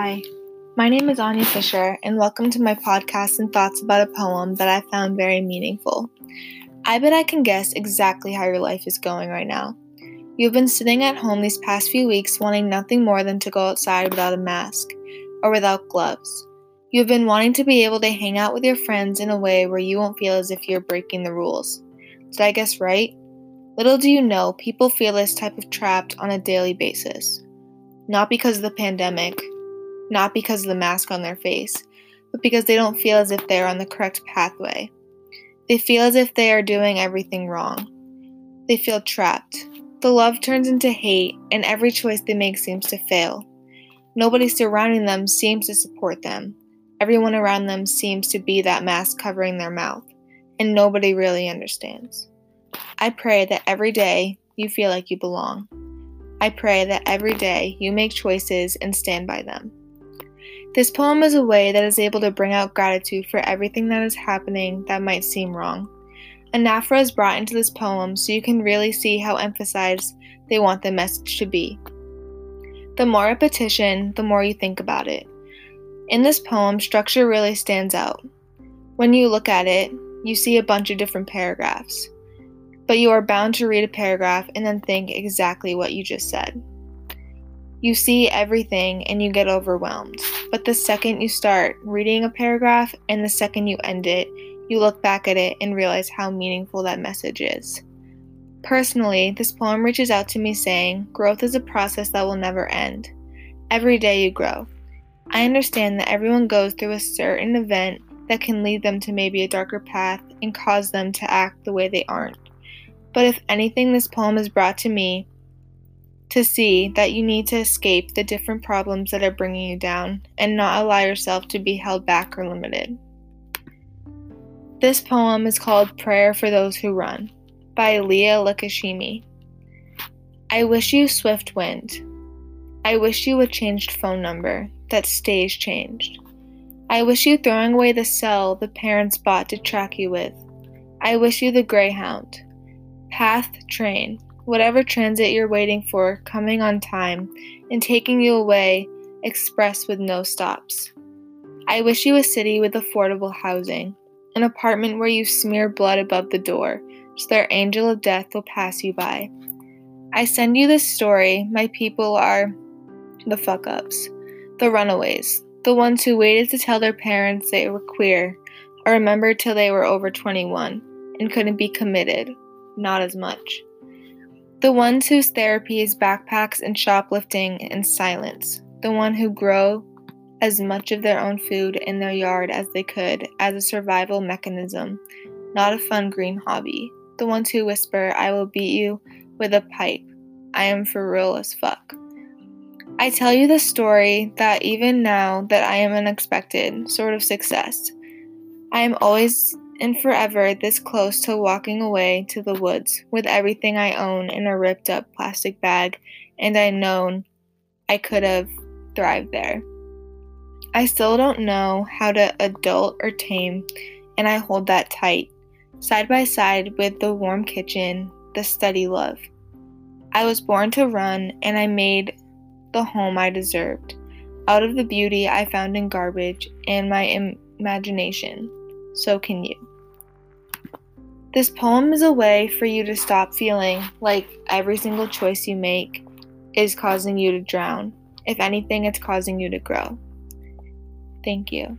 Hi, my name is Anya Fisher, and welcome to my podcast and thoughts about a poem that I found very meaningful. I bet I can guess exactly how your life is going right now. You've been sitting at home these past few weeks wanting nothing more than to go outside without a mask or without gloves. You've been wanting to be able to hang out with your friends in a way where you won't feel as if you're breaking the rules. Did I guess right? Little do you know, people feel this type of trapped on a daily basis. Not because of the pandemic, not because of the mask on their face, but because they don't feel as if they're on the correct pathway. They feel as if they are doing everything wrong. They feel trapped. The love turns into hate, and every choice they make seems to fail. Nobody surrounding them seems to support them. Everyone around them seems to be that mask covering their mouth, and nobody really understands. I pray that every day you feel like you belong. I pray that every day you make choices and stand by them. This poem is a way that is able to bring out gratitude for everything that is happening that might seem wrong. Anaphora is brought into this poem so you can really see how emphasized they want the message to be. The more repetition, the more you think about it. In this poem, structure really stands out. When you look at it, you see a bunch of different paragraphs, but you are bound to read a paragraph and then think exactly what you just said. You see everything and you get overwhelmed. But the second you start reading a paragraph and the second you end it, you look back at it and realize how meaningful that message is. Personally, this poem reaches out to me saying, Growth is a process that will never end. Every day you grow. I understand that everyone goes through a certain event that can lead them to maybe a darker path and cause them to act the way they aren't. But if anything, this poem has brought to me to see that you need to escape the different problems that are bringing you down and not allow yourself to be held back or limited. This poem is called Prayer for Those Who Run by Leah Lakashimi. I wish you swift wind. I wish you a changed phone number that stays changed. I wish you throwing away the cell the parents bought to track you with. I wish you the Greyhound. Path, train, whatever transit you're waiting for coming on time and taking you away express with no stops. I wish you a city with affordable housing, an apartment where you smear blood above the door so their angel of death will pass you by. I send you this story. My people are the fuck ups, the runaways, the ones who waited to tell their parents they were queer or remembered till they were over 21 and couldn't be committed. Not as much. The ones whose therapy is backpacks and shoplifting and silence. The one who grow as much of their own food in their yard as they could as a survival mechanism, not a fun green hobby. The ones who whisper, I will beat you with a pipe. I am for real as fuck. I tell you the story that even now that I am unexpected sort of success, I am always and forever this close to walking away to the woods with everything I own in a ripped up plastic bag, and I known I could have thrived there. I still don't know how to adult or tame, and I hold that tight, side by side with the warm kitchen, the steady love. I was born to run, and I made the home I deserved out of the beauty I found in garbage and my Im- imagination. So can you. This poem is a way for you to stop feeling like every single choice you make is causing you to drown. If anything, it's causing you to grow. Thank you.